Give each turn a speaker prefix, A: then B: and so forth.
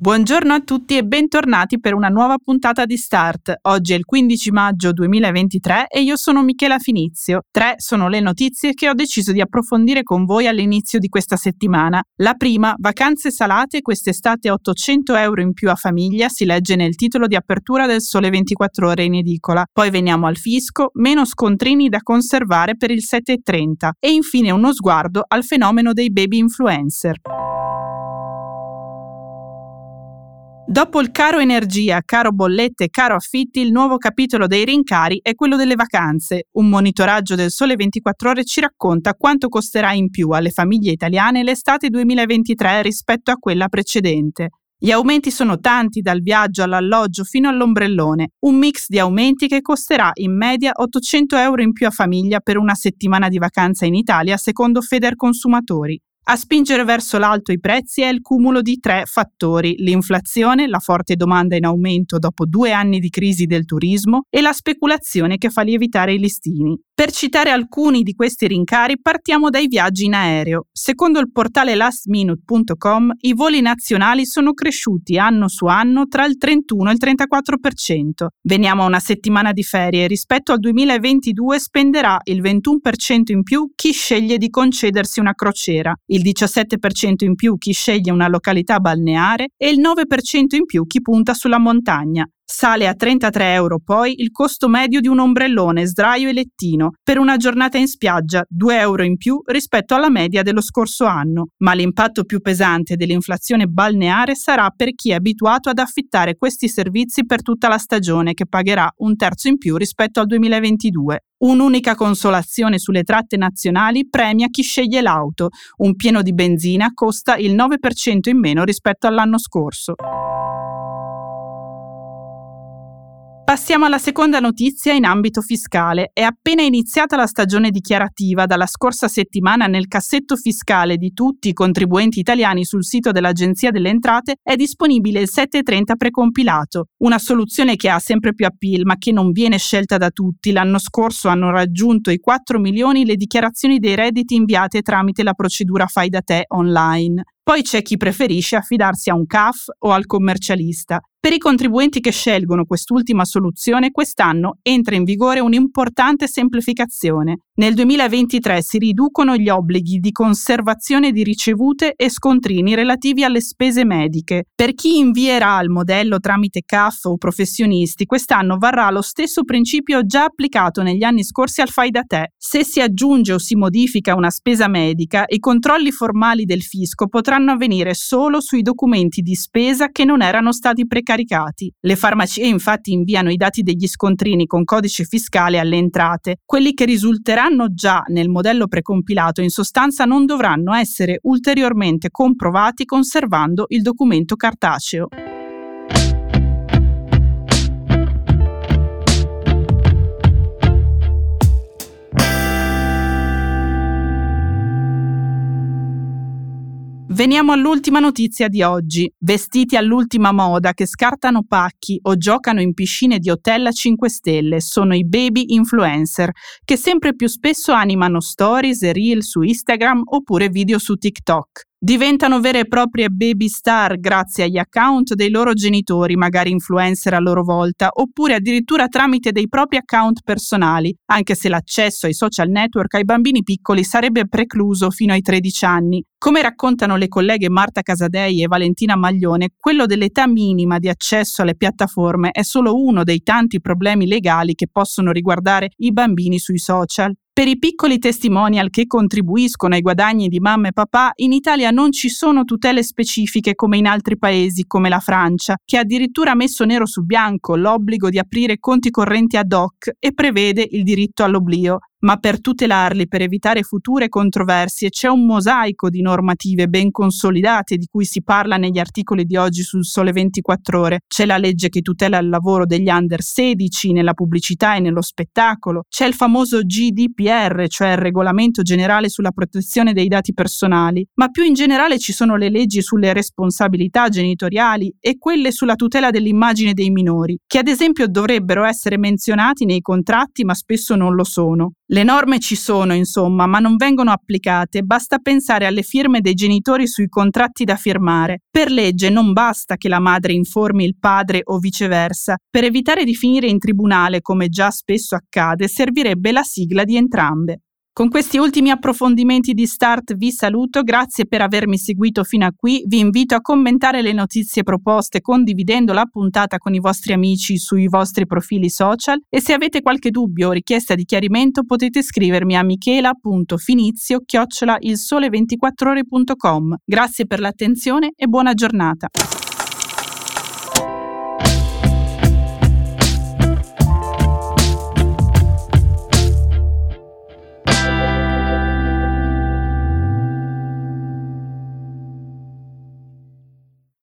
A: Buongiorno a tutti e bentornati per una nuova puntata di Start. Oggi è il 15 maggio 2023 e io sono Michela Finizio. Tre sono le notizie che ho deciso di approfondire con voi all'inizio di questa settimana. La prima, vacanze salate quest'estate 800 euro in più a famiglia, si legge nel titolo di apertura del Sole 24 ore in edicola. Poi veniamo al fisco, meno scontrini da conservare per il 7.30 e infine uno sguardo al fenomeno dei baby influencer. Dopo il caro energia, caro bollette e caro affitti, il nuovo capitolo dei rincari è quello delle vacanze. Un monitoraggio del Sole 24 ore ci racconta quanto costerà in più alle famiglie italiane l'estate 2023 rispetto a quella precedente. Gli aumenti sono tanti, dal viaggio all'alloggio fino all'ombrellone, un mix di aumenti che costerà in media 800 euro in più a famiglia per una settimana di vacanza in Italia, secondo Feder Consumatori. A spingere verso l'alto i prezzi è il cumulo di tre fattori, l'inflazione, la forte domanda in aumento dopo due anni di crisi del turismo e la speculazione che fa lievitare i listini. Per citare alcuni di questi rincari, partiamo dai viaggi in aereo. Secondo il portale lastminute.com, i voli nazionali sono cresciuti anno su anno tra il 31 e il 34%. Veniamo a una settimana di ferie. Rispetto al 2022 spenderà il 21% in più chi sceglie di concedersi una crociera, il 17% in più chi sceglie una località balneare e il 9% in più chi punta sulla montagna. Sale a 33 euro poi il costo medio di un ombrellone sdraio e lettino per una giornata in spiaggia, 2 euro in più rispetto alla media dello scorso anno, ma l'impatto più pesante dell'inflazione balneare sarà per chi è abituato ad affittare questi servizi per tutta la stagione che pagherà un terzo in più rispetto al 2022. Un'unica consolazione sulle tratte nazionali premia chi sceglie l'auto, un pieno di benzina costa il 9% in meno rispetto all'anno scorso. Passiamo alla seconda notizia in ambito fiscale. È appena iniziata la stagione dichiarativa. Dalla scorsa settimana nel cassetto fiscale di tutti i contribuenti italiani sul sito dell'Agenzia delle Entrate è disponibile il 730 precompilato, una soluzione che ha sempre più appeal ma che non viene scelta da tutti. L'anno scorso hanno raggiunto i 4 milioni le dichiarazioni dei redditi inviate tramite la procedura fai da te online. Poi c'è chi preferisce affidarsi a un CAF o al commercialista. Per i contribuenti che scelgono quest'ultima soluzione, quest'anno entra in vigore un'importante semplificazione. Nel 2023 si riducono gli obblighi di conservazione di ricevute e scontrini relativi alle spese mediche. Per chi invierà il modello tramite CAF o professionisti, quest'anno varrà lo stesso principio già applicato negli anni scorsi al fai da te. Se si aggiunge o si modifica una spesa medica, i controlli formali del fisco potranno avvenire solo sui documenti di spesa che non erano stati precaricati. Le farmacie infatti inviano i dati degli scontrini con codice fiscale alle entrate, quelli che risulteranno già nel modello precompilato in sostanza non dovranno essere ulteriormente comprovati conservando il documento cartaceo. Veniamo all'ultima notizia di oggi. Vestiti all'ultima moda che scartano pacchi o giocano in piscine di hotel a 5 stelle sono i baby influencer, che sempre più spesso animano stories e reel su Instagram oppure video su TikTok. Diventano vere e proprie baby star grazie agli account dei loro genitori, magari influencer a loro volta, oppure addirittura tramite dei propri account personali, anche se l'accesso ai social network ai bambini piccoli sarebbe precluso fino ai 13 anni. Come raccontano le colleghe Marta Casadei e Valentina Maglione, quello dell'età minima di accesso alle piattaforme è solo uno dei tanti problemi legali che possono riguardare i bambini sui social. Per i piccoli testimonial che contribuiscono ai guadagni di mamma e papà, in Italia non ci sono tutele specifiche come in altri paesi, come la Francia, che ha addirittura messo nero su bianco l'obbligo di aprire conti correnti ad hoc e prevede il diritto all'oblio. Ma per tutelarli, per evitare future controversie, c'è un mosaico di normative ben consolidate di cui si parla negli articoli di oggi sul Sole 24 ore. C'è la legge che tutela il lavoro degli under 16 nella pubblicità e nello spettacolo, c'è il famoso GDPR, cioè il regolamento generale sulla protezione dei dati personali, ma più in generale ci sono le leggi sulle responsabilità genitoriali e quelle sulla tutela dell'immagine dei minori, che ad esempio dovrebbero essere menzionati nei contratti ma spesso non lo sono. Le norme ci sono, insomma, ma non vengono applicate, basta pensare alle firme dei genitori sui contratti da firmare. Per legge non basta che la madre informi il padre o viceversa. Per evitare di finire in tribunale, come già spesso accade, servirebbe la sigla di entrambe. Con questi ultimi approfondimenti di Start vi saluto, grazie per avermi seguito fino a qui, vi invito a commentare le notizie proposte condividendo la puntata con i vostri amici sui vostri profili social e se avete qualche dubbio o richiesta di chiarimento potete scrivermi a michela.finizio chiocciola il sole24ore.com. Grazie per l'attenzione e buona giornata.